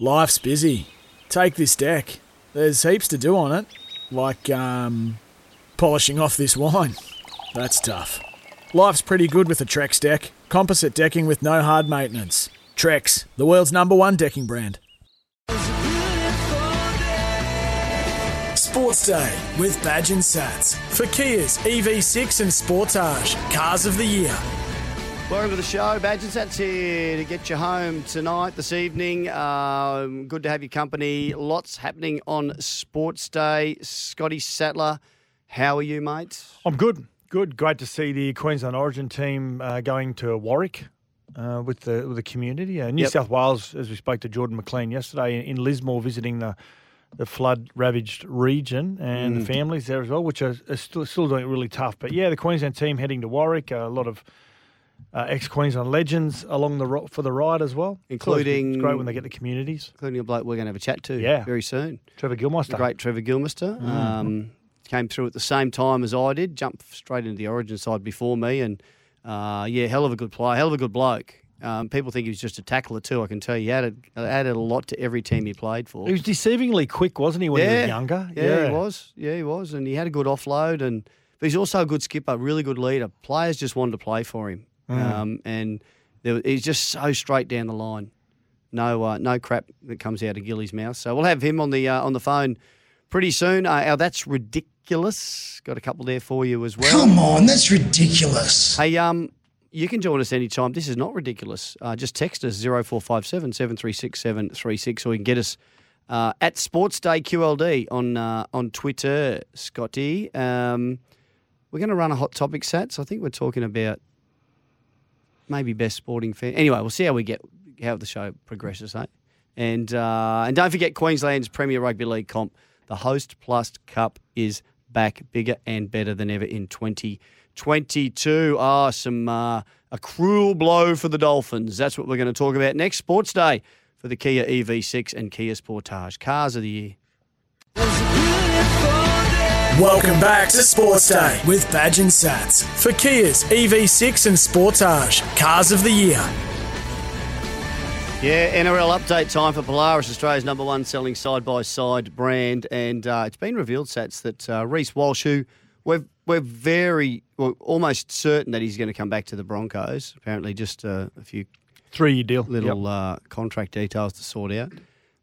Life's busy. Take this deck. There's heaps to do on it, like um, polishing off this wine. That's tough. Life's pretty good with a Trex deck. Composite decking with no hard maintenance. Trex, the world's number one decking brand. Sports Day with Badge and Sats for Kia's EV6 and Sportage Cars of the Year. Welcome to the show. Badge That's here to get you home tonight, this evening. Um, good to have your company. Lots happening on Sports Day. Scotty Sattler, how are you, mate? I'm good. Good. Great to see the Queensland Origin team uh, going to Warwick uh, with the with the community. Uh, New Yep. South Wales, as we spoke to Jordan McLean yesterday, in, in Lismore, visiting the the flood ravaged region and Mm. the families there as well, which are, are still still doing it really tough. But yeah, the Queensland team heading to Warwick. a lot of uh, ex Queensland legends along the ro- for the ride as well. It's always good- Including- it's great when they get the communities. Including a bloke we're going to have a chat to Yeah. very soon. Trevor Gillmeister. The great Trevor Gillmeister. Mm. Um, came through at the same time as I did, jumped straight into the Origin side before me, and uh, yeah, hell of a good player, hell of a good bloke. Um, people think he was just a tackler too. I can tell you, he added added a lot to every team he played for. He was deceivingly quick, wasn't he, when he was younger? Yeah, he was. Yeah, he was, and he had a good offload, and but he's also a good skipper, really good leader. Players just wanted to play for him, Mm. um, and there, he's just so straight down the line. No, uh, no crap that comes out of Gilly's mouth. So we'll have him on the uh, on the phone pretty soon. Uh, our that's ridiculous. Got a couple there for you as well. Come on, that's ridiculous. Hey, um, you can join us anytime. This is not ridiculous. Uh, just text us 0457 736 736 or you can get us uh, at Sports Day QLD on uh, on Twitter, Scotty. Um, we're going to run a hot topic, Sats. I think we're talking about maybe best sporting fan. Anyway, we'll see how we get how the show progresses, eh? And uh, and don't forget Queensland's Premier Rugby League comp, the Host Plus Cup is back, bigger and better than ever in 2022. Ah, some uh, a cruel blow for the Dolphins. That's what we're going to talk about next Sports Day for the Kia EV6 and Kia Sportage Cars of the Year. Welcome back to Sports Day with Badge and Sats for Kia's EV6 and Sportage Cars of the Year. Yeah, NRL update time for Polaris, Australia's number one selling side by side brand, and uh, it's been revealed, Sats, that uh, Reece Walsh, who we're we're very, well, almost certain that he's going to come back to the Broncos. Apparently, just uh, a few Three year deal. little Yep. uh, contract details to sort out.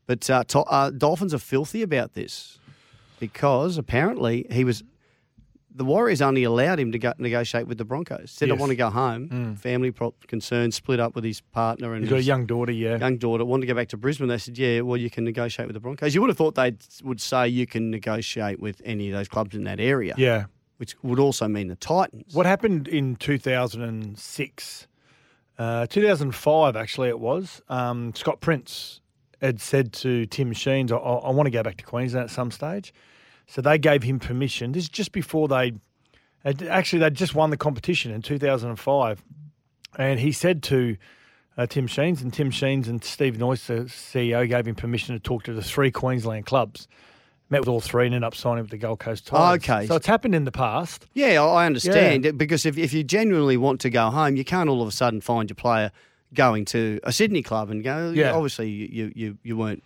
But uh, to- uh, Dolphins are filthy about this because apparently he was. The Warriors only allowed him to go, negotiate with the Broncos. Said, I Yes. want to go home. Mm. Family pro- concerns, split up with his partner. and He's got a his young daughter, yeah. young daughter. Wanted to go back to Brisbane. They said, yeah, well, you can negotiate with the Broncos. You would have thought they would say you can negotiate with any of those clubs in that area, Yeah. which would also mean the Titans. What happened in 2006, uh, 2005 actually it was, um, Scott Prince had said to Tim Sheens, I, I want to go back to Queensland at some stage. So they gave him permission. This is just before they, actually they'd just won the competition in 2005. And he said to uh, Tim Sheens, and Tim Sheens and Steve Noyce, the CEO, gave him permission to talk to the three Queensland clubs. Met with all three and ended up signing with the Gold Coast Tigers. Okay. So it's happened in the past. Yeah, I I understand. Because if, if you genuinely want to go home, you can't all of a sudden find your player going to a Sydney club and go, Yeah. obviously you, you, you weren't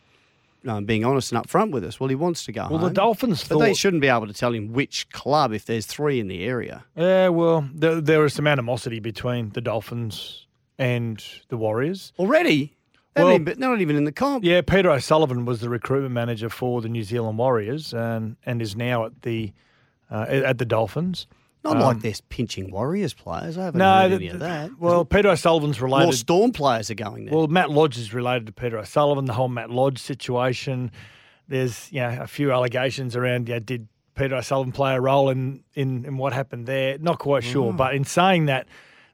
um, being honest and upfront with us. Well, he wants to go Well, home. the Dolphins but thought. they shouldn't be able to tell him which club if there's three in the area. Yeah, well, there, there is some animosity between the Dolphins and the Warriors. Already? Well- even- they're not even in the comp. Yeah, Peter O'Sullivan was the recruitment manager for the New Zealand Warriors and, and is now at the uh, at the Dolphins. Not Um, like they're pinching Warriors players. I haven't No, heard the- any of that. Well, Peter O'Sullivan's related. more. Storm players are going there. Well, Matt Lodge is related to Peter O'Sullivan. The whole Matt Lodge situation. There's you know a few allegations around. Yeah, did Peter O'Sullivan play a role in in, in what happened there? Not quite Mm. sure. But in saying that,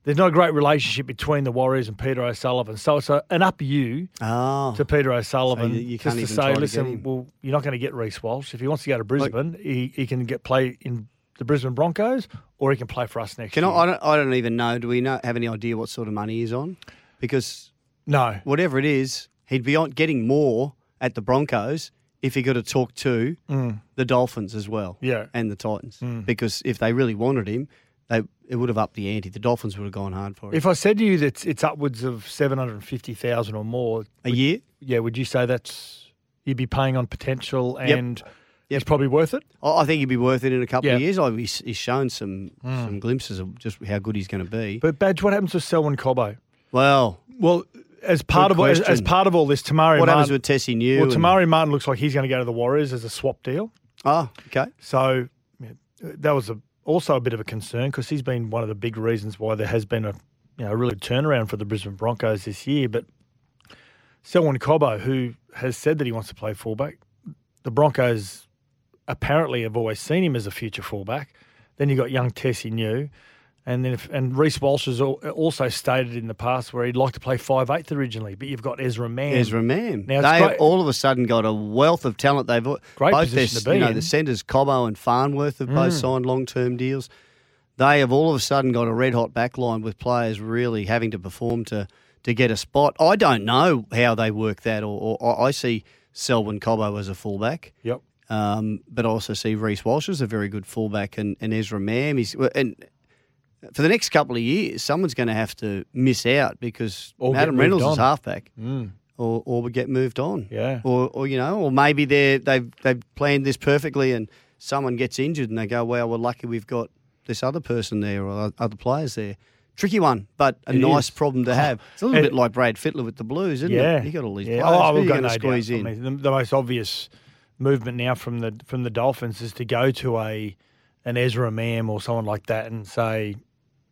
there's not a great relationship between the Warriors and Peter O'Sullivan. So it's a, an up you oh, to Peter O'Sullivan you- you just can't to say, to listen, him." well, you're not going to get Reece Walsh. If he wants to go to Brisbane, he, he can get play in the Brisbane Broncos, or he can play for us next can year. I, I, don't, I don't even know. Do we know, have any idea what sort of money he's on? Because no, whatever it is, he'd be on getting more at the Broncos if he got to talk to Mm. the Dolphins as well Yeah. and the Titans. Mm. Because if they really wanted him, they it would have upped the ante. The Dolphins would have gone hard for it. If I said to you that it's upwards of seven hundred and fifty thousand or more, a year, yeah, would you say that's you'd be paying on potential and Yep. It's probably worth it? I I think he'd be worth it in a couple of years. He's, he's shown some hmm. some glimpses of just how good he's going to be. But Badge, what happens with Selwyn Cobbo? well, Well, as part of as, as part of all this, Te Maire what happens with Tesi Niu? well, Te Maire Martin looks like he's going to go to the Warriors as a swap deal. Oh, okay. So yeah, that was a, also a bit of a concern because he's been one of the big reasons why there has been a you know a really good turnaround for the Brisbane Broncos this year. But Selwyn Cobbo, who has said that he wants to play fullback, the Broncos apparently have always seen him as a future fullback. Then you got young Tesi Niu. And then, if, and Reece Walsh has also stated in the past where he'd like to play five eighth originally, but you've got Ezra Mam. Ezra Mam. Now, they great- all of a sudden got a wealth of talent. They've Great both their, position to be you know, in. the centres Cobbo and Farnworth have both mm. signed long term deals. They have all of a sudden got a red hot backline with players really having to perform to to get a spot. I don't know how they work that, or, or I see Selwyn Cobbo as a fullback. Yep. Um, but I also see Reece Walsh as a very good fullback, and, and Ezra Mam is and for the next couple of years, someone's going to have to miss out because Or Adam Reynolds is halfback, Mm. or or we get moved on, Yeah. or or you know, or maybe they they've they've planned this perfectly, and someone gets injured, and they go, "Well, we're lucky we've got this other person there or other players there." Tricky one, but a It nice is. problem to have. It's a little And- bit like Brad Fittler with the Blues, isn't yeah. it? You got all these yeah. players. Oh, we've got going no to squeeze doubt. in? I mean, the, the most obvious movement now from the from the Dolphins is to go to a an Ezra Mam or someone like that and say,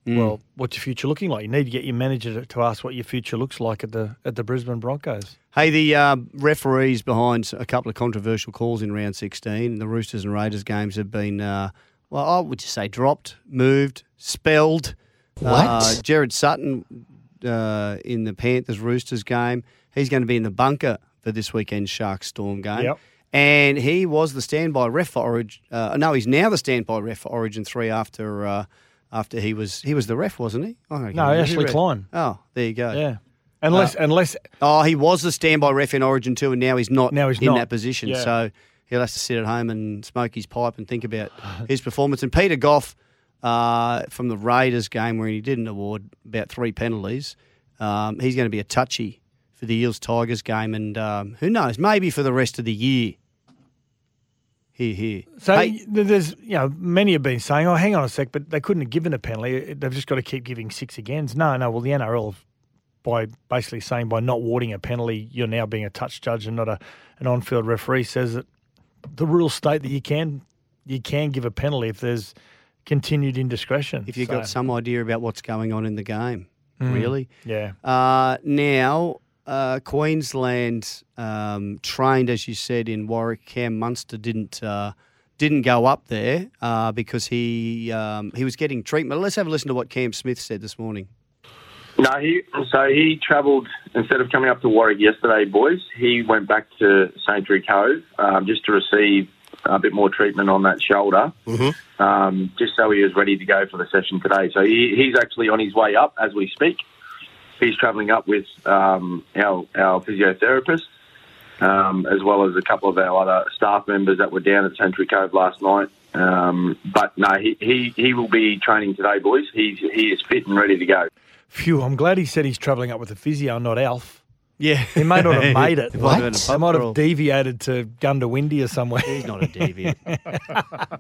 Mm. "Well, what's your future looking like?" You need to get your manager to, to ask what your future looks like at the at the Brisbane Broncos. Hey, the uh, referees behind a couple of controversial calls in round 16, the Roosters and Raiders games have been, uh, well, I would just say dropped, moved, spelled. What? Uh, Gerard Sutton uh, in the Panthers Roosters game, he's going to be in the bunker for this weekend's Sharks Storm game. Yep. And he was the standby ref for Origin. Uh, no, he's now the standby ref for Origin 3 after. Uh, after he was he was the ref, wasn't he? I No. Ashley? Klein. Oh, there you go. Yeah, unless unless Oh, he was the standby ref in Origin two, and now he's not Now he's in not. that position. Yeah. So he'll have to sit at home and smoke his pipe and think about his performance. And Peter Gough uh, from the Raiders game, where he didn't award about three penalties, um, he's going to be a touchy for the Eels Tigers game, and um, who knows, maybe for the rest of the year. Here, here. So Hey, there's, you know, many have been saying, "Oh, hang on a sec," but they couldn't have given a penalty. They've just got to keep giving six agains. No, no. Well, the NRL, by basically saying by not awarding a penalty, you're now being a touch judge and not a an on-field referee, says that the rules state that you can you can give a penalty if there's continued indiscretion. if you've So, got some idea about what's going on in the game, Mm. really. yeah, Uh, now, uh, Queensland um, trained, as you said, in Warwick. Cam Munster didn't uh, didn't go up there uh, because he um, he was getting treatment. Let's have a listen to what Cam Smith said this morning. No, he so he travelled instead of coming up to Warwick yesterday, boys. He went back to St. Sanctuary Cove um, just to receive a bit more treatment on that shoulder, um, just so he was ready to go for the session today. So he, he's actually on his way up as we speak. He's travelling up with um, our our physiotherapist, um, as well as a couple of our other staff members that were down at Sanctuary Cove last night. Um, but no, he, he he will be training today, boys. He's he is fit and ready to go. phew. I'm glad he said he's travelling up with a physio, not Alf. Yeah, He may not have made it. He might have They might crawl. have deviated to Goondiwindi or somewhere. He's not a deviant.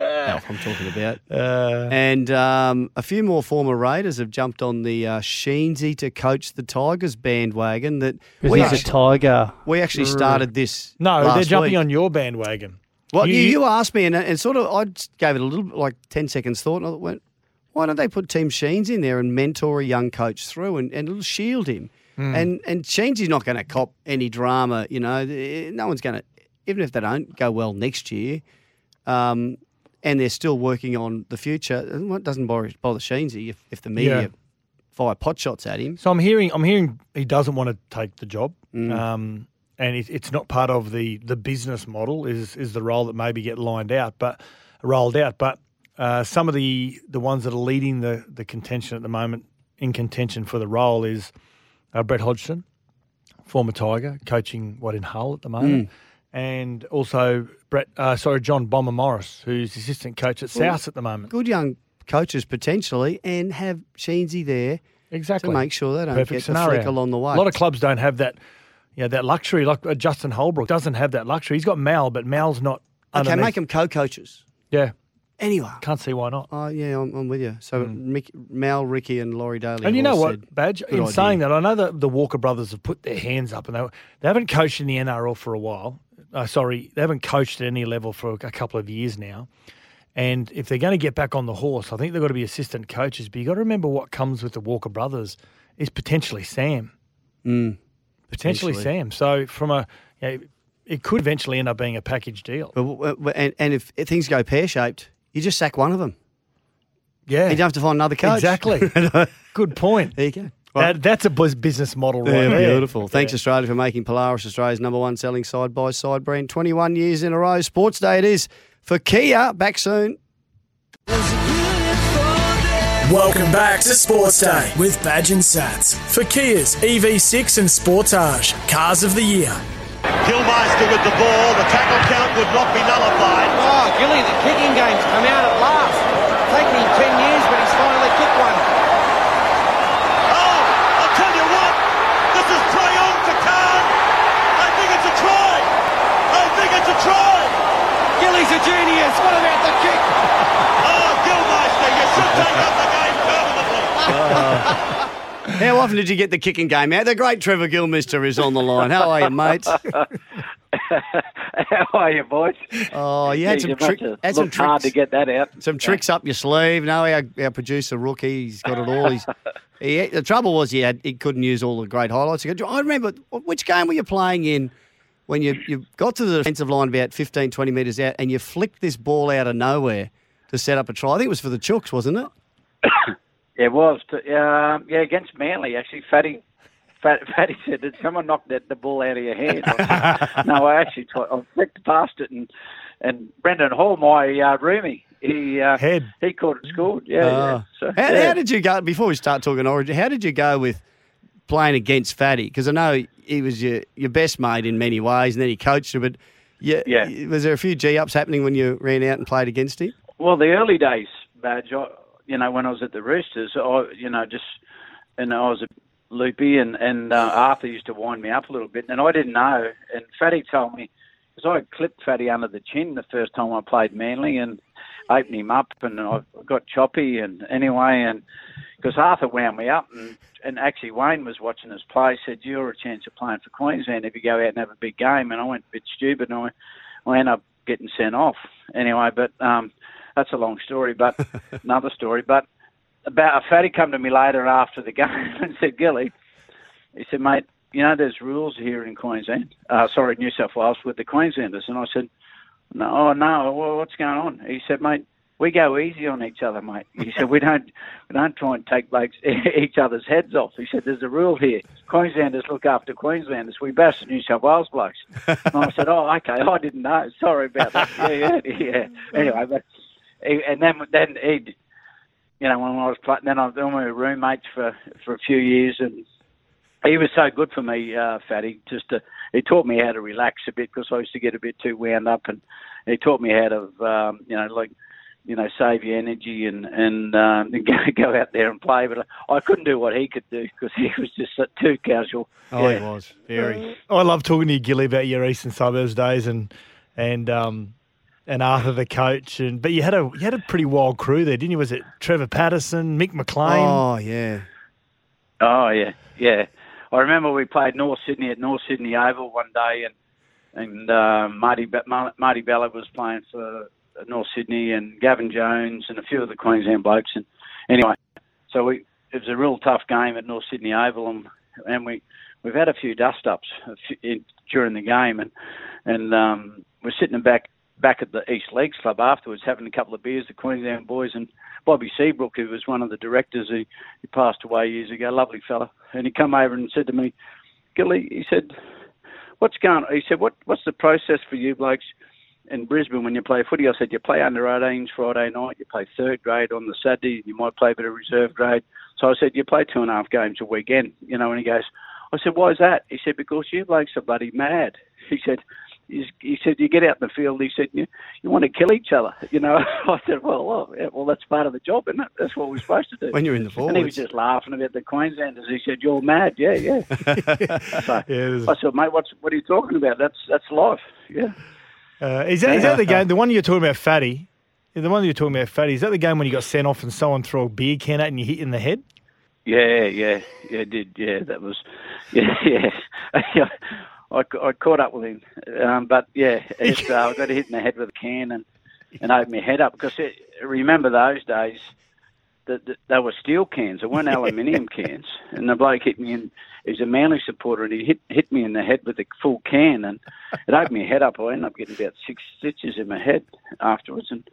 Alf, I'm talking about. Uh, And um, a few more former Raiders have jumped on the uh, Sheensy to coach the Tigers bandwagon. That we he's a tiger. we actually started this. no, last they're jumping week. on your bandwagon. Well, You- you, you- you asked me, and, and sort of, I gave it a little, like ten seconds thought, and I went, "Why don't they put Tim Sheens in there and mentor a young coach through, and, and it'll shield him?" Hmm. And and Sheens is not going to cop any drama, you know. Eh, No one's going to, even if they don't go well next year, um, and they're still working on the future. It doesn't bother, bother Sheensy if, if the media Yeah. fire pot shots at him. So I'm hearing, I'm hearing he doesn't want to take the job, Mm. um, and it, it's not part of the the business model. Is is the role that maybe get lined out, but rolled out. But uh, some of the the ones that are leading the the contention at the moment in contention for the role is uh, Brett Hodgson, former Tiger, coaching what in Hull at the moment. And also Brett, uh, sorry, John Bomber Morris, who's assistant coach at South at the moment. Good young coaches potentially and have Sheensy there Exactly. to make sure they don't Perfect get scenario. the flick along the way. A lot of clubs don't have that, you know, that luxury. Like uh, Justin Holbrook doesn't have that luxury. He's got Mal, but Mal's not. okay, underneath. make them co-coaches. Yeah, Anyway. can't see why not. Oh yeah, I'm, I'm with you. So Mick, Mal, Ricky, and Laurie Daley. Hmm. And you know what, said, Badge? In idea. saying that, I know that the Walker brothers have put their hands up and they, they haven't coached in the NRL for a while. Uh, sorry, they haven't coached at any level for a couple of years now. And if they're going to get back on the horse, I think they've got to be assistant coaches. But you've got to remember what comes with the Walker brothers is potentially Sam. Mm. Potentially, Potentially. Sam. So from a, you know, it could eventually end up being a package deal. But, w- and, and if things go pear shaped, you just sack one of them. Yeah, You don't have to find another coach. exactly. Good point. There you go. That, that's a business model right Yeah, there. beautiful. Thanks, Australia, for making Polaris Australia's number one selling side by side brand. 21 years in a row. Sports Day it is for Kia. Back soon. Welcome back to Sports Day with Badge and Sats for Kia's EV6 and Sportage Cars of the Year. Gillmeister with the ball. The tackle count would not be nullified. Oh, Gilly, the kicking game's come out at last. Taking him 10 years, but he's finally kicked one. Oh, I'll tell you what. This is triumph for Khan. I think it's a try. I think it's a try. Gilly's a genius. What about the kick? Oh, Gillmeister, you should take up the game permanently. How often did you get the kicking game out? The great Trevor Gillmeister is on the line. How are you, mate? How are you, boys? Oh, you had some, trick, had some looked hard tricks, to get that out. some tricks up your sleeve. No, our, our producer rookie, he's got it all. He's, he, the trouble was he had he couldn't use all the great highlights. Goes, I remember which game were you playing in when you, you got to the defensive line about 15, 20 metres out and you flicked this ball out of nowhere to set up a try. I think it was for the Chooks, wasn't it? It was, to, uh, yeah, against Manly, actually. Fatty, Fat, Fatty said, did someone knock that, the ball out of your hand? I said, no, I actually tried, I flicked past it, and, and Brendan Hall, my uh, roomie, he, uh, Head. he caught it scored. Yeah, yeah. Ah. So, how, yeah. how did you go, before we start talking Origin, how did you go with playing against Fatty? Because I know he was your, your best mate in many ways and then he coached you, but yeah, Yeah. was there a few G-ups happening when you ran out and played against him? Well, the early days, Badge, I, you know, when I was at the Roosters, I, you know, just, and I was a loopy, and, and uh, Arthur used to wind me up a little bit, and I didn't know. And Fatty told me, because I clipped Fatty under the chin the first time I played Manly and opened him up, and I got choppy, and anyway, and because Arthur wound me up, and, and actually Wayne was watching us play, said, You're a chance of playing for Queensland if you go out and have a big game. And I went a bit stupid, and I, I ended up getting sent off. Anyway, but um, that's a long story, but another story. But about a fatty come to me later after the game and said, Gilly, he said, mate, you know there's rules here in Queensland, uh, sorry, New South Wales with the Queenslanders. And I said, no, oh, no, well, what's going on? He said, mate, we go easy on each other, mate. He said, we don't, we don't try and take blokes, each other's heads off. He said, there's a rule here. Queenslanders look after Queenslanders. We bash the New South Wales blokes. And I said, oh, okay, I didn't know. Sorry about that. Yeah, yeah, yeah. Anyway, but, and then, then he, you know, when I was playing, then, I, then we were roommates for, for a few years and he was so good for me, uh, Fatty. Just to, he taught me how to relax a bit because I used to get a bit too wound up, and he taught me how to, um, you know, like, you know, save your energy and and, um, and go, go out there and play. But I couldn't do what he could do because he was just too casual. Oh, Yeah. he was. Very. I love talking to you, Gilly, about your Eastern Suburbs days and and um and Arthur the coach and but you had a you had a pretty wild crew there, didn't you? Was it Trevor Patterson, Mick McLean? Oh, yeah. Oh yeah, yeah. I remember we played North Sydney at North Sydney Oval one day, and and uh, Marty Be- Marty Bella was playing for North Sydney, and Gavin Jones and a few of the Queensland blokes. And anyway, so we it was a real tough game at North Sydney Oval, and and we we've had a few dust ups a few- in, during the game, and and um, we're sitting back back at the East Leagues Club afterwards, having a couple of beers, the Queensland boys, and Bobby Seabrook, who was one of the directors, he, he passed away years ago, lovely fella, and he come over and said to me, Gilly, he said, what's going on? He said, what what's the process for you blokes in Brisbane when you play footy? I said, you play under 18s Friday night, you play third grade on the Saturday, you might play a bit of reserve grade. So I said, you play two and a half games a weekend, you know, and he goes, I said, why is that? He said, because you blokes are bloody mad. He said, he said, "You get out in the field." He said, "You, you want to kill each other." You know, I said, "Well, well, yeah, well, that's part of the job, isn't it? That's what we're supposed to do." When you're in the and he was just laughing about the Queenslanders. He said, "You're mad." Yeah, yeah. so Yeah, I said, "Mate, what's what are you talking about? That's that's life." Yeah. Uh, is, that, is that the game? The one you're talking about, Fatty? The one you're talking about, Fatty. Is that the game when you got sent off and someone threw a beer can at and you hit in the head? Yeah, yeah, yeah, did yeah, that was, yeah, yeah. I, I caught up with him, um, but yeah, it, uh, I got hit in the head with a can and and opened my head up because it, remember those days that that they were steel cans, they weren't aluminium cans, and the bloke hit me in. He's a Manly supporter, and he hit hit me in the head with a full can, and it opened my head up. I ended up getting about six stitches in my head afterwards, and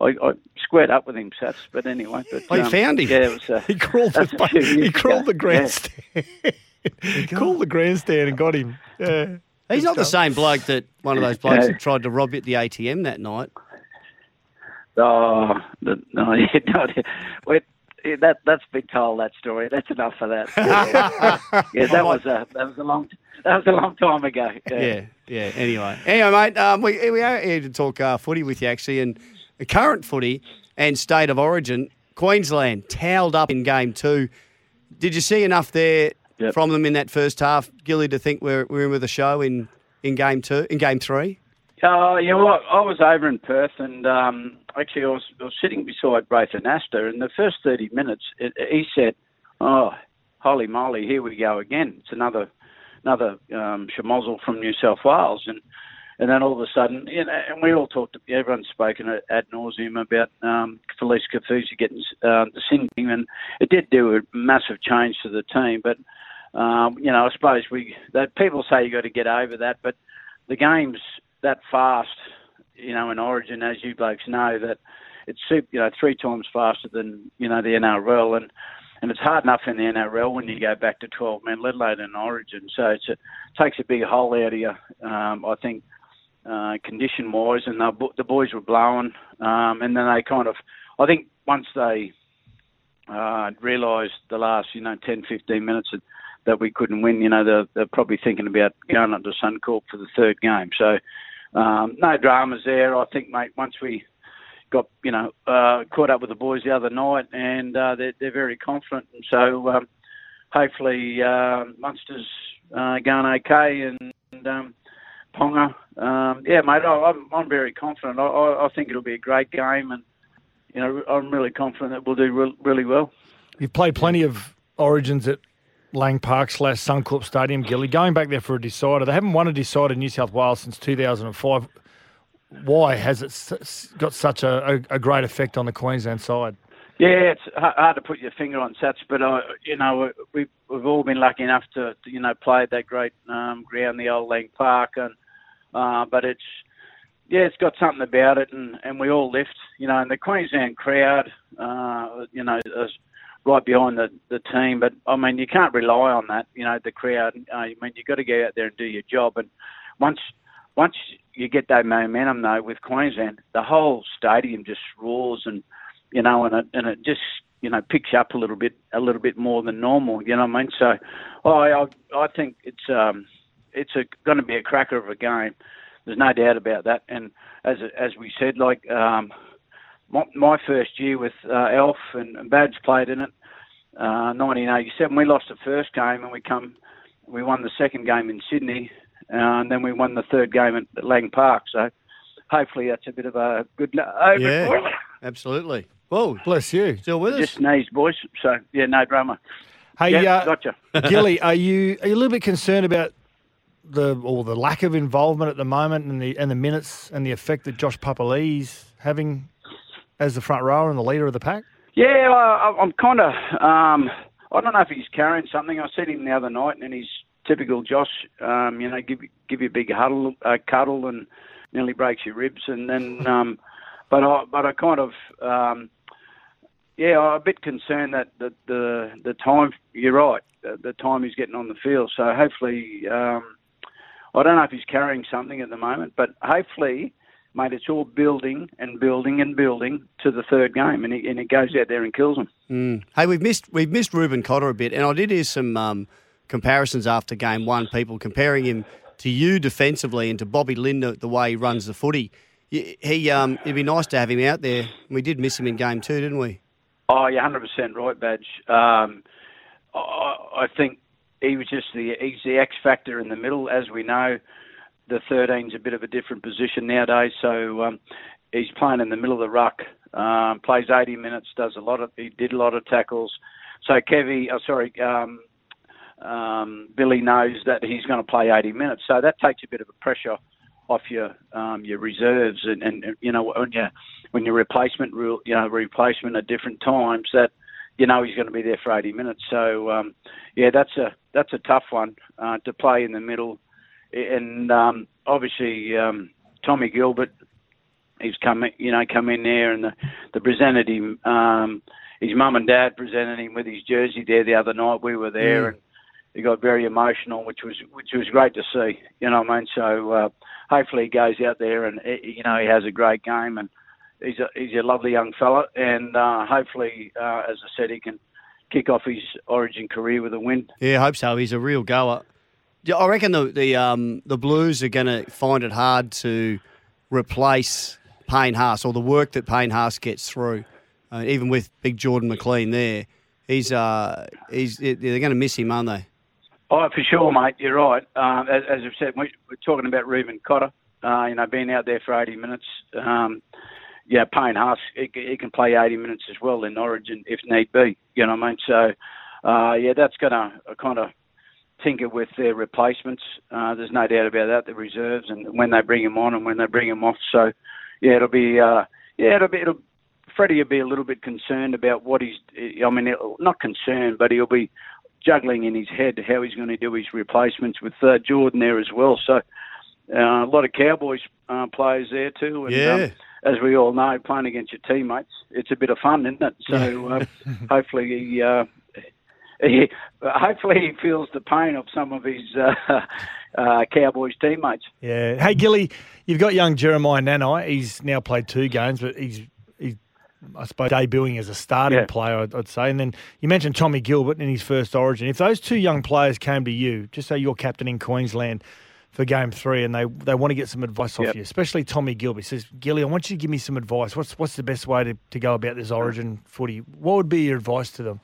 I, I squared up with him, Sats. But anyway, but Oh, you um, found him? Yeah, was. Uh, He crawled the he crawled ago. the grandstand. he crawled the grandstand and got him. Yeah. He's not the same bloke that one of those blokes Yeah. that tried to rob you at the ATM that night. Oh, the, no, yeah, no, wait, that that's been told that story. That's enough for that. Yeah, yeah that was a that was a long that was a long time ago. Yeah. Yeah, yeah. Anyway, anyway, mate, um, we we are here to talk uh, footy with you actually, and the current footy and state of origin. Queensland towelled up in game two. Did you see enough there Yep. from them in that first half, Gilly, to think we're we're in with a show in, in game two, in game three? Oh, you know what? I was over in Perth, and um, actually, I was, I was sitting beside Braith Anasta. In the first thirty minutes, it, he said, "Oh, holy moly, here we go again. It's another another um, schmozzle from New South Wales." And and then all of a sudden, you know, and we all talked. Everyone's spoken ad- nauseum about um, Felise Kaufusi getting uh, the sinking, and it did do a massive change to the team. But um, you know, I suppose we that people say you got to get over that, but the game's that fast, you know, in Origin, as you blokes know, that it's sup- you know three times faster than you know the NRL, and and it's hard enough in the NRL when you go back to 12 men, let alone in Origin. So it's a, takes a big hole out of you. Um, I think uh, condition wise, and the boys were blowing, um, and then they kind of, I think once they uh, realised the last you know 10, 15 minutes that, that we couldn't win, you know they're, they're probably thinking about going up to Suncorp for the third game. So um, no dramas there. I think, mate, once we got you know uh, caught up with the boys the other night, and uh, they're, they're very confident, and so um, hopefully uh, Munster's uh, going okay, and, and um, Ponga, um, yeah, mate, I, I'm, I'm very confident. I, I, I think it'll be a great game, and you know I'm really confident that we'll do re- really well. You've played plenty of origins at Lang Park slash Suncorp Stadium, Gilly. Going back there for a decider. They haven't won a decider in New South Wales since 2005. Why has it got such a, a, a great effect on the Queensland side? Yeah, it's hard to put your finger on such, but uh, you know we've we've all been lucky enough to, you know play at that great um, ground, the old Lang Park, and uh, but it's yeah, it's got something about it, and, and we all lift, you know, and the Queensland crowd, uh, you know, is right behind the, the team. But I mean, you can't rely on that, you know, the crowd. Uh, I mean, you've got to go out there and do your job. And once once you get that momentum though with Queensland, the whole stadium just roars and you know, and it and it just you know picks up a little bit a little bit more than normal. You know what I mean? So I I, I think it's um it's a, going to be a cracker of a game. There's no doubt about that. And as as we said, like um, my, my first year with uh, Elf and, and Badge played in it, uh, 1987. We lost the first game and we come, we won the second game in Sydney, uh, and then we won the third game at, Lang Park. So hopefully that's a bit of a good over. Yeah. Absolutely. Well, Bless you. still with us? Just sneezed, boys. So yeah, no drama. Hey, Yeah, uh, gotcha. Gilly, are you are you a little bit concerned about the or the lack of involvement at the moment and the and the minutes and the effect that Josh Papalii's having as the front rower and the leader of the pack? Yeah, I, I'm kind of. Um, I don't know if he's carrying something. I seen him the other night, and he's typical Josh. Um, you know, give you- give you a big huddle, uh, cuddle, and nearly breaks your ribs. And then, um, but I but I kind of. Um, yeah, I'm a bit concerned that the the, the time. You're right. The, the time he's getting on the field. So hopefully, um, I don't know if he's carrying something at the moment, but hopefully, mate, it's all building and building and building to the third game, and he, and he goes out there and kills them. Mm. Hey, we've missed we've missed Reuben Cotter a bit, and I did hear some um, comparisons after game one. People comparing him to you defensively and to Bobby Lindner the way he runs the footy. He um, it'd be nice to have him out there. We did miss him in game two, didn't we? Oh, you're 100% right, Badge. Um, I, I think he was just the he's the X factor in the middle. As we know, the 13's a bit of a different position nowadays, so um, he's playing in the middle of the ruck. Um, plays 80 minutes, does a lot of he did a lot of tackles. So Kevy, oh, sorry, um, um, Billy knows that he's going to play 80 minutes, so that takes a bit of a pressure off your um, your reserves, and, and you know when you when your replacement you know replacement at different times that you know he's going to be there for 80 minutes. So um, yeah, that's a that's a tough one uh, to play in the middle, and um, obviously um, Tommy Gilbert, he's come you know come in there and the, the presented him. Um, his mum and dad presented him with his jersey there the other night. We were there and he got very emotional, which was which was great to see. You know what I mean? So uh, hopefully he goes out there and eh, you know he has a great game and he's a he's a lovely young fella and uh, hopefully, uh, as I said, he can kick off his Origin career with a win. Yeah, I hope so. He's a real goer. I reckon the the um, the Blues are going to find it hard to replace Payne Haas or the work that Payne Haas gets through, uh, even with Big Jordan McLean there. He's uh he's they're going to miss him, aren't they? Oh, for sure, mate. You're right. Um, as, as I've said, we, we're talking about Reuben Cotter. Uh, you know, being out there for 80 minutes. Um, yeah, Payne Haas, he, can play 80 minutes as well in Origin if need be. You know what I mean? So, uh, yeah, that's going to kind of tinker with their replacements. Uh, there's no doubt about that. The reserves and when they bring him on and when they bring him off. So, yeah, it'll be uh, yeah, it'll be it'll. Freddie will be a little bit concerned about what he's. I mean, he'll- not concerned, but he'll be juggling in his head how he's going to do his replacements with uh, Jordan there as well. So uh, a lot of Cowboys uh, players there too. And, Yeah. um, as we all know, playing against your teammates, it's a bit of fun, isn't it? So uh, hopefully he. Uh, he, hopefully he feels the pain of some of his uh, uh, Cowboys teammates. Yeah. Hey, Gilly, you've got young Jeremiah Nanai. He's now played two games, but he's, he's I suppose, debuting as a starting Yeah. player, I'd, I'd say. And then you mentioned Tommy Gilbert in his first origin. If those two young players came to you, just say you're captain in Queensland for game three and they, they want to get some advice off Yep. you, especially Tommy. He says, Gilly, I want you to give me some advice. What's what's the best way to, to go about this origin footy? What would be your advice to them?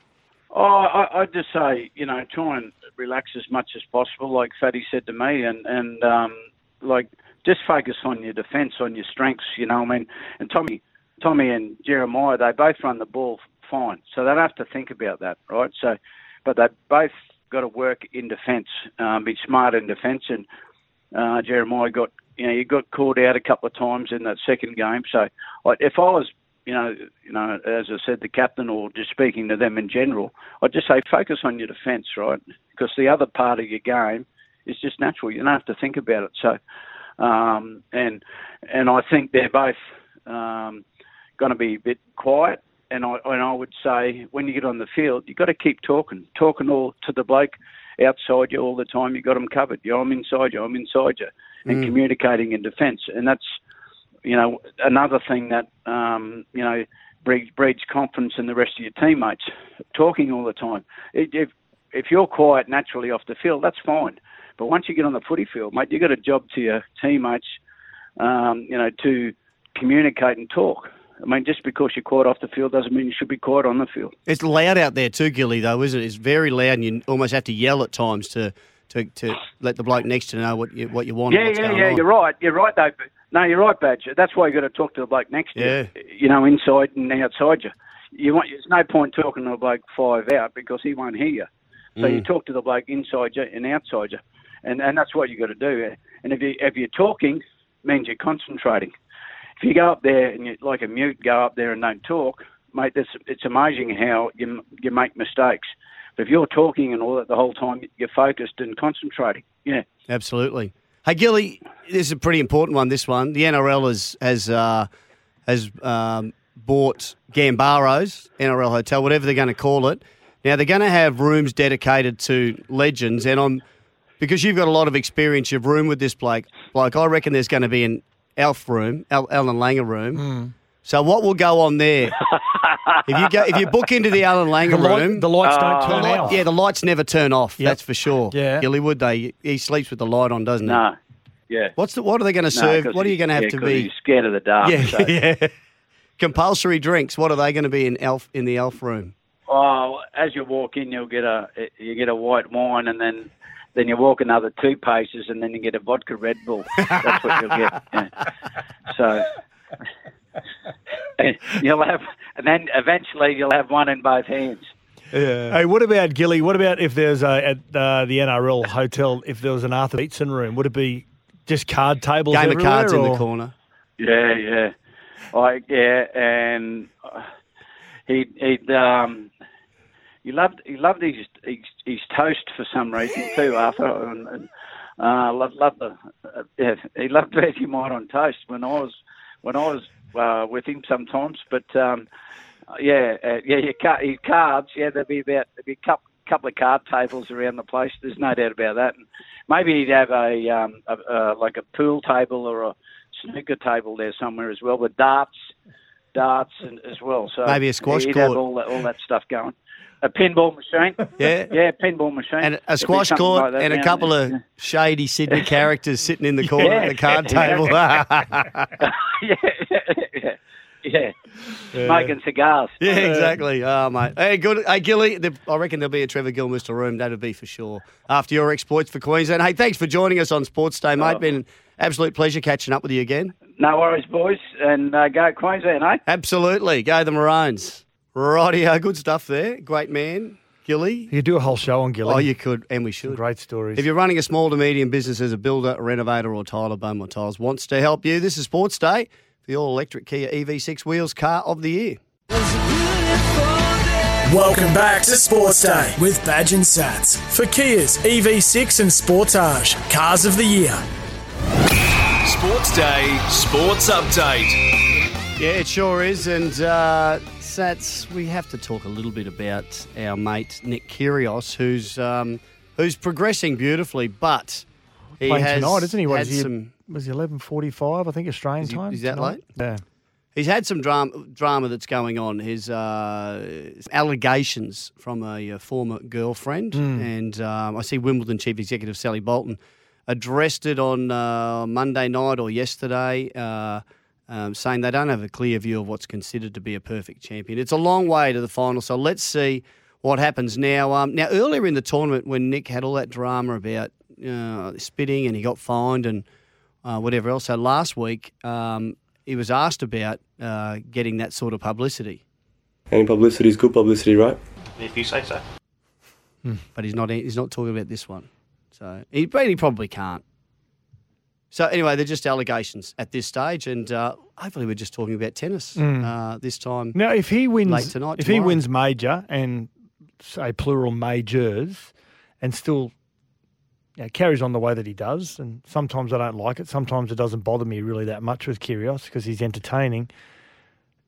Oh, I, I'd just say, you know, try and relax as much as possible, like Fatty said to me, and and um, like just focus on your defence, on your strengths. You know, I mean, and Tommy, Tommy and Jeremiah, they both run the ball fine, so they don't have to think about that, right? So, but they both got to work in defence, um, be smart in defence, and uh, Jeremiah got, you know, he got caught out a couple of times in that second game. So, like, if I was you know, you know, as I said, the captain or just speaking to them in general, I'd just say focus on your defence, right? Because the other part of your game is just natural. You don't have to think about it. So, um, and and I think they're both um, going to be a bit quiet. And I and I would say when you get on the field, you've got to keep talking, talking all to the bloke outside you all the time. You got them covered. You, I'm inside you. I'm inside you, and communicating in defence. And that's you know, another thing that um, you know breeds, breeds confidence in the rest of your teammates. Talking all the time. If if- if you're quiet naturally off the field, that's fine. But once you get on the footy field, mate, you've got a job to your teammates. Um, you know, to communicate and talk. I mean, just because you're quiet off the field doesn't mean you should be quiet on the field. It's loud out there too, Gilly, though, isn't it? It's very loud, and you almost have to yell at times to to, to let the bloke next to know what you what you want. Yeah, yeah, yeah. on. You're right. You're right, though. No, you're right, Badger. That's why you got to talk to the bloke next to Yeah. you. You know, inside and outside you. You want. There's no point talking to the bloke five out because he won't hear you. So Mm. you talk to the bloke inside you and outside you, and and that's what you got to do. And if you if you're talking, means you're concentrating. If you go up there and you like a mute, go up there and don't talk, mate. That's it's amazing how you you make mistakes. But if you're talking and all that the whole time, you're focused and concentrating. Yeah. Absolutely. Hey, Gilly, this is a pretty important one. This one, the NRL has has uh, has um, bought Gambaro's NRL hotel, whatever they're going to call it. Now they're going to have rooms dedicated to legends, and I'm because you've got a lot of experience. You've room with this bloke. Like I reckon there's going to be an Alf room, Al, Alan Langer room. So what will go on there? If you go, if you book into the Alan Langer The, light, room, the lights Uh, don't turn light- off. yeah, the lights never turn off. Yep. That's for sure. Yeah. Gilly, would they? He sleeps with the light on, doesn't he? no, yeah. What's the? What are they going to No, what are you going to have yeah, to 'cause be? He's scared of the dark. Yeah, so- yeah. Compulsory drinks. What are they going to be in elf in the elf room? Oh, as you walk in, you'll get a you get a white wine, and then then you walk another two paces, and then you get a vodka Red Bull. That's what you'll get. Yeah. So you'll have, and then eventually you'll have one in both hands. Hey, what about Gilly? What about if there's a, at uh, the NRL hotel, if there was an Arthur Beetson room, would it be just card tables Game of everywhere, cards in the corner. Yeah, yeah, like yeah, and uh, he he um he loved he loved his his, his toast for some reason too. Arthur and, and uh, loved loved the uh, yeah, he loved Vegemite on toast when I was when I was uh, with him sometimes. But um, yeah, uh, yeah, your, car, your cards, yeah, there'd be about there'd be a couple, couple of card tables around the place. There's no doubt about that. And maybe he'd have a, um, a uh, like a pool table or a snooker table there somewhere as well, with darts, darts and, as well. So Maybe a squash he'd court. have all that, all that stuff going. A pinball machine. Yeah. yeah, pinball machine. And a squash court like and a couple there. of shady Sydney characters sitting in the corner Yeah. at the card table. yeah, yeah, yeah, yeah. Smoking cigars. Yeah, exactly. Oh, mate. Hey, good. Hey, Gilly, the, I reckon there'll be a Trevor Gillmeister room. That'll be for sure. After your exploits for Queensland. Hey, thanks for joining us on Sports Day, mate. Oh. Been an absolute pleasure catching up with you again. No worries, boys, and uh, go Queensland, eh? Absolutely. Go the Maroons. Rightio. Good stuff there. Great man, Gilly. You could do a whole show on Gilly. Oh, you could, and we should. Great stories. If you're running a small to medium business as a builder, renovator, or tiler, Beaumont Tiles wants to help you. This is Sports Day, the all electric Kia EV6 wheels car of the year. Welcome back to Sports Day with Badge and Sats for Kia's EV6 and Sportage Cars of the Year. Sports Day Sports Update. Yeah, it sure is. And uh, Sats, we have to talk a little bit about our mate Nick Kyrgios, who's um, who's progressing beautifully, but he Playing has tonight, isn't he? What had he? some. Was he eleven forty-five? I think Australian Is he- time. is that tonight? late? Yeah. He's had some drama, drama that's going on. His uh, allegations from a, uh former girlfriend, Hmm. and um, I see Wimbledon chief executive Sally Bolton addressed it on uh, Monday night or yesterday, uh, um, saying they don't have a clear view of what's considered to be a perfect champion. It's a long way to the final, so let's see what happens now. Um, now, earlier in the tournament, when Nick had all that drama about uh, spitting and he got fined and uh, whatever else. So last week, um, he was asked about uh, getting that sort of publicity, Any publicity is good publicity, right? If you say so. but he's not. He's not talking about this one. So he, but he probably can't. So anyway, they're just allegations at this stage, and uh, hopefully we're just talking about tennis uh, this time. Now, if he wins, Late tonight, if he wins major and say plural majors, and still you know, carries on the way that he does, and sometimes I don't like it. Sometimes it doesn't bother me really that much with Kyrgios because he's entertaining.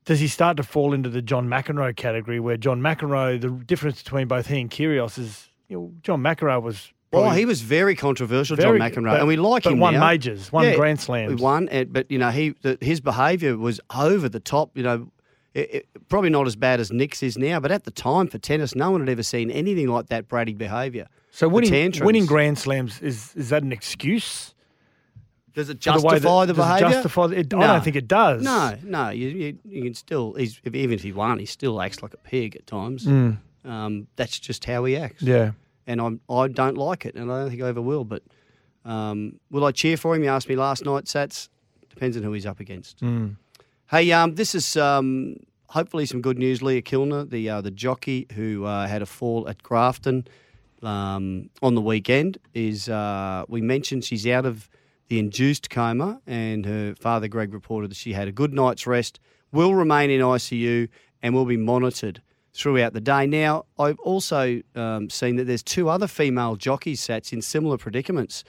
Does he start to fall into the John McEnroe category, where John McEnroe, the difference between both he and Kyrgios is, you know, John McEnroe was. Well, probably he was very controversial, very- John McEnroe, but- and we like but him won now. majors, won Grand Slams. We won, but you know, he the, his behaviour was over the top. You know, it, it, probably not as bad as Nick's is now, but at the time for tennis, no one had ever seen anything like that Brady behaviour. So winning, winning Grand Slams is is that an excuse? Does it the justify the, does it behaviour? justify the- it- I don't think it does. No, no. You, you, you can still, he's, if, even if he won, he still acts like a pig at times. Mm. Um, that's just how he acts. Yeah. And I'm, I don't like it, and I don't think I ever will. But um, will I cheer for him? You asked me last night, Sats. Depends on who he's up against. Mm. Hey, um, this is um, hopefully some good news. Leah Kilner, the uh, the jockey who uh, had a fall at Grafton um, on the weekend, is uh, we mentioned she's out of the induced coma, and her father Greg reported that she had a good night's rest, will remain in ICU, and will be monitored throughout the day. Now, I've also um, seen that there's two other female jockeys sats in similar predicaments.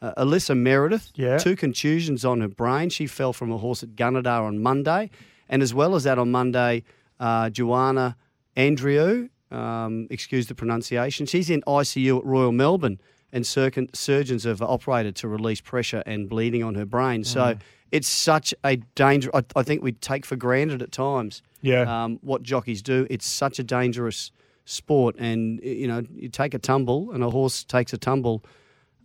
Uh, Alyssa Meredith, Yeah. two contusions on her brain. She fell from a horse at Gunnedah on Monday. And as well as that, on Monday, uh, Joanna Andrew, um, excuse the pronunciation, she's in ICU at Royal Melbourne and circun- surgeons have operated to release pressure and bleeding on her brain. So Mm. It's such a danger. I, I think we take for granted at times. Yeah. Um, what jockeys do. It's such a dangerous sport, and you know, you take a tumble, and a horse takes a tumble.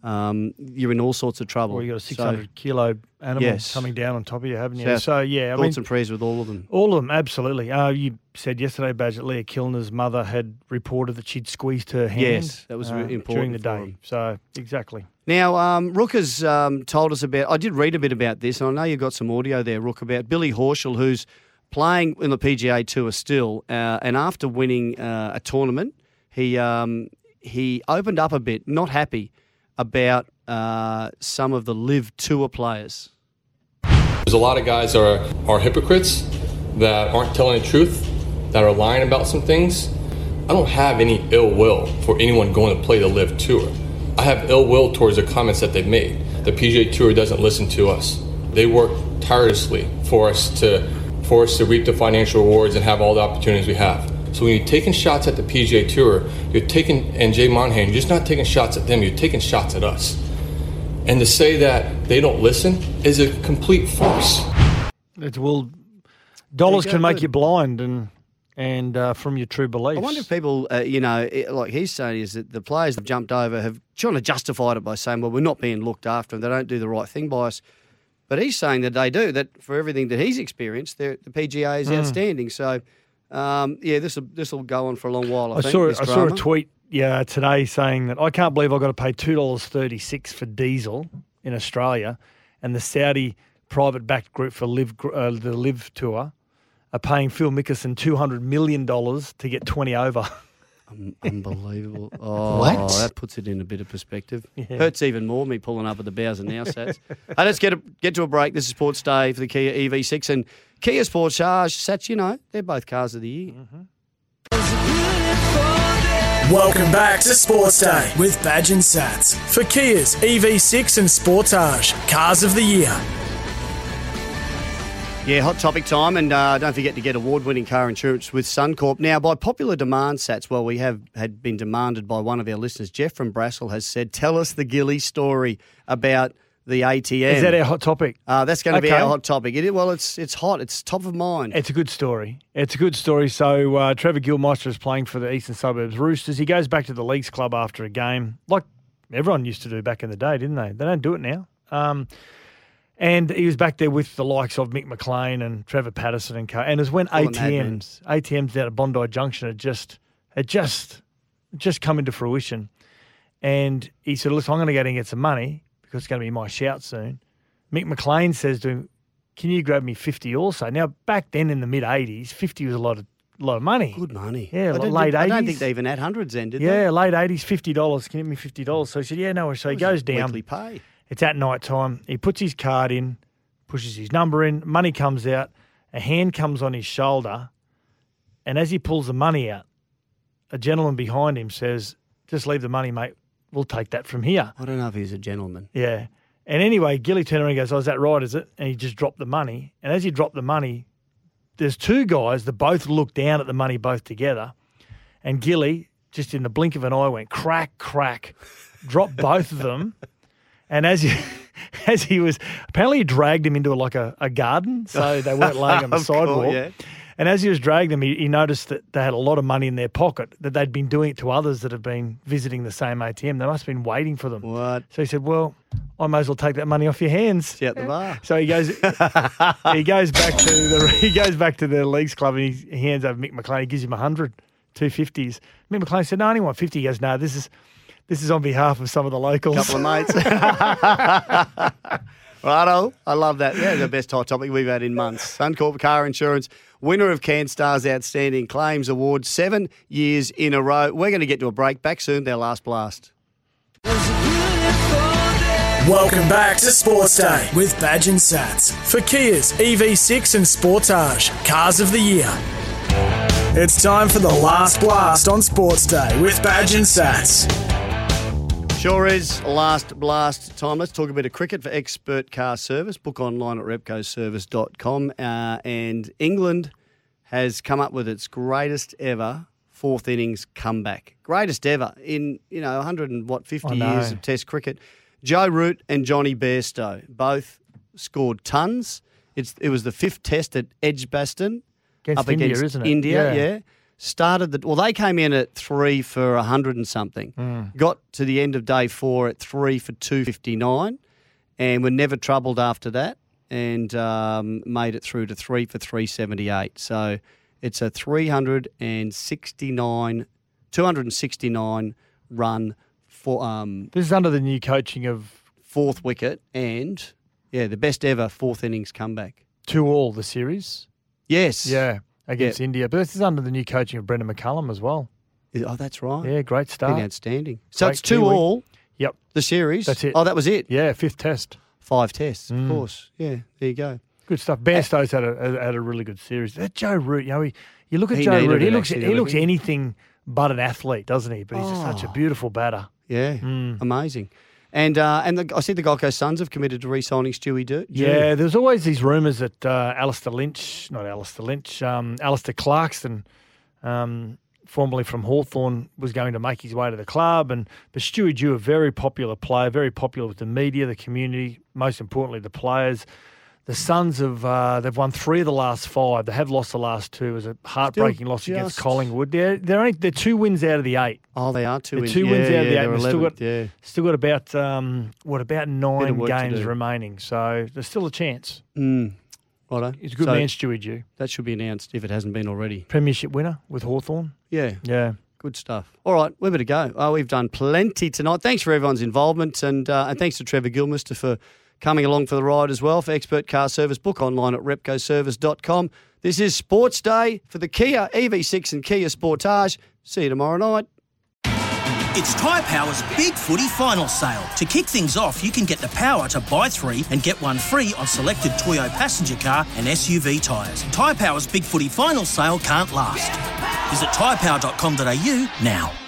Um, you're in all sorts of trouble. Or you got a So, 600 kilo animal Yes. coming down on top of you, haven't you? South- so yeah, I thoughts mean, and prayers with all of them. all of them, absolutely. Uh, you said yesterday, Badge, that Leah Kilner's mother had reported that she'd squeezed her hand. Yes, that was uh, really during the day. him. So exactly. Now, um, Rook has um, told us about. I did read a bit about this, and I know you've got some audio there, Rook, about Billy Horschel, who's playing in the PGA Tour still, uh, and after winning uh, a tournament, he um, he opened up a bit, not happy about uh, some of the LIV Tour players. There's a lot of guys that are, are hypocrites that aren't telling the truth, that are lying about some things. I don't have any ill will for anyone going to play the LIV Tour. I have ill will towards the comments that they've made. The PGA Tour doesn't listen to us. They work tirelessly for us to for us to reap the financial rewards and have all the opportunities we have. So when you're taking shots at the PGA Tour, you're taking and Jay Monahan, you're just not taking shots at them. You're taking shots at us. And to say that they don't listen is a complete farce. It's well, dollars can make good. you blind, and and uh, from your true beliefs. I wonder if people, uh, you know, it, like he's saying, is that the players that jumped over have trying to justify it by saying, well, we're not being looked after and they don't do the right thing by us. But he's saying that they do, that for everything that he's experienced, the PGA is Mm. outstanding. So, um, yeah, this will this will go on for a long while, I, I think. saw this I saw a tweet yeah today saying that I can't believe I've got to pay two dollars thirty six for diesel in Australia, and the Saudi private backed group for LIV uh, the LIV Tour are paying Phil Mickelson two hundred million dollars to get twenty over. Unbelievable. Oh, What? that puts it in a bit of perspective. Yeah. Hurts even more me pulling up at the bows and now sats. hey, let's get a, get to a break. This is Sports Day for the Kia EV6 and Kia Sportage. Sats, you know, they're both cars of the year. Welcome back to Sports Day with Badge and Sats for Kia's EV6 and Sportage Cars of the Year. Yeah, hot topic time, and uh, don't forget to get award-winning car insurance with Suncorp. Now, by popular demand, Sats, well, we have had been demanded by one of our listeners. Jeff from Brassall has said, "Tell us the Gilly story about the ATM." Is that our hot topic? Uh, that's going to be Okay. our hot topic. It, well, it's it's hot. It's top of mind. It's a good story. It's a good story. So uh, Trevor Gillmeister is playing for the Eastern Suburbs Roosters. He goes back to the Leagues Club after a game, like everyone used to do back in the day, didn't they? They don't do it now. Um, and he was back there with the likes of Mick McLean and Trevor Patterson and co. And it was when madmen. ATMs, ATMs out of Bondi Junction had just had just just come into fruition. And he said, "Listen, I'm going to go and get some money because it's going to be my shout soon." Mick McLean says to him, "Can you grab me 50 also?" Now, back then in the mid 80s, 50 was a lot of lot of money. Good money. Yeah, I late think, I don't think they even had hundreds then, did yeah, they? late 80s, $50. Can you give me $50? So he said, "Yeah, no worries." So he goes down. Weekly pay. It's at night time. He puts his card in, pushes his number in, money comes out, a hand comes on his shoulder, and as he pulls the money out, a gentleman behind him says, Just leave the money, mate. We'll take that from here. I don't know if he's a gentleman. Yeah. And anyway, Gilly turned around and goes, Oh, is that right? Is it? And he just dropped the money. And as he dropped the money, there's two guys that both looked down at the money both together. And Gilly, just in the blink of an eye, went crack, crack, dropped both of them. And as he, as he was, apparently he dragged him into like a, a garden, so they weren't laying on the course, sidewalk. yeah. And as he was dragging them, he, he noticed that they had a lot of money in their pocket, that they'd been doing it to others that have been visiting the same ATM. They must have been waiting for them. What? So he said, Well, I may as well take that money off your hands. out the bar. So he goes he goes back to the he goes back to the leagues club and he, he hands over Mick McLean. He gives him a hundred, two fifties. Mick McLean said, No, I only want fifty. He goes, No, this is this is on behalf of some of the locals. Couple of mates. Righto, I love that. Yeah, the best hot topic we've had in months. Suncorp Car Insurance, winner of CanStar's Outstanding Claims Award, seven years in a row. We're going to get to a break. Back soon, their last blast. Welcome back to Sports Day with Badge and Sats for Kia's EV6 and Sportage Cars of the Year. It's time for the last blast on Sports Day with Badge and Sats. Sure is last blast time. Let's talk a bit of cricket for expert car service. Book online at repcoservice.com. Uh, and England has come up with its greatest ever fourth innings comeback. Greatest ever in, you know, 100 and what, 50 know. years of Test cricket. Joe Root and Jonny Bairstow both scored tons. It's, it was the fifth test at Edgbaston. Against up India, against isn't it? India, Yeah. yeah. Started the well, they came in at three for a hundred and something. Mm. Got to the end of day four at three for two fifty nine, and were never troubled after that, and um, made it through to three for three seventy eight. So it's a three hundred and sixty nine, two hundred and sixty nine run for um, This is under the new coaching of fourth wicket, and yeah, the best ever fourth innings comeback. to all the series. Yes, Yeah, against India. But this is under the new coaching of Brendon McCullum as well. Oh, that's right. Yeah, great Been start. outstanding. So Great it's two Kiwi. all. Yep. The series. That's it. Oh, that was it. Yeah, fifth test. Five tests, of Mm. course. Yeah, there you go. Good stuff. Bairstow's had a had a really good series. That Joe Root, you know, he, you look at He Joe Root. He looks actually, he looks anything but an athlete, doesn't he? But he's just such a Oh. beautiful batter. Yeah, Mm. amazing. And uh, and the, I see the Gold Coast Suns have committed to re-signing Stewie Dew. Yeah, there's always these rumours that uh, Alastair Lynch, not Alastair Lynch, um, Alastair Clarkson, um, formerly from Hawthorn, was going to make his way to the club. And but Stewie Dew, a very popular player, very popular with the media, the community, most importantly the players. The Suns have uh, they've won three of the last five. They have lost the last two. It was a heartbreaking loss against Collingwood. They're they're only they're two wins out of the eight. Oh, they are two. They're in- two yeah, wins out yeah, of the eight. still got yeah. still got about um, what about nine games remaining. So there's still a chance. Mm. Righto. He's a good So man, Stewie Dew. That should be announced if it hasn't been already. Premiership winner with Hawthorn. Yeah. Yeah. Good stuff. All right, we better go. Oh, we've done plenty tonight. Thanks for everyone's involvement, and uh, and thanks to Trevor Gillmeister for coming along for the ride as well. For expert car service, book online at repcoservice.com. This is Sports Day for the Kia EV6 and Kia Sportage. See you tomorrow night. It's Tyre Power's Big Footy Final Sale. To kick things off, you can get the power to buy three and get one free on selected Toyo passenger car and SUV tyres. Tyre Power's Big Footy Final Sale can't last. Visit tyrepower.com.au now.